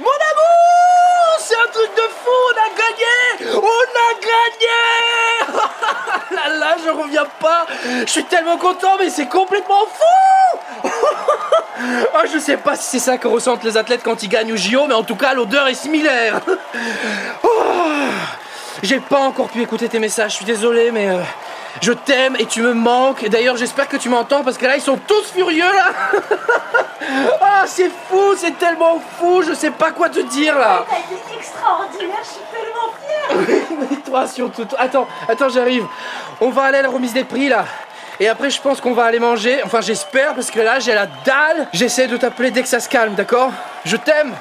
Mon amour C'est un truc de fou On a gagné On a gagné Là là, je reviens pas Je suis tellement content, mais c'est complètement fou Oh, je sais pas si c'est ça que ressentent les athlètes quand ils gagnent au JO, mais en tout cas, l'odeur est similaire Oh, J'ai pas encore pu écouter tes messages, je suis désolé, mais... euh, je t'aime et tu me manques. D'ailleurs, j'espère que tu m'entends parce que là, ils sont tous furieux là. Ah, c'est fou, c'est tellement fou, je sais pas quoi te dire là. T'as été extraordinaire, je suis tellement fière. Mais toi surtout. toi- Attends, attends, j'arrive. On va aller à la remise des prix là. Et après, je pense qu'on va aller manger. Enfin, j'espère parce que là, j'ai la dalle. J'essaie de t'appeler dès que ça se calme, d'accord? Je t'aime.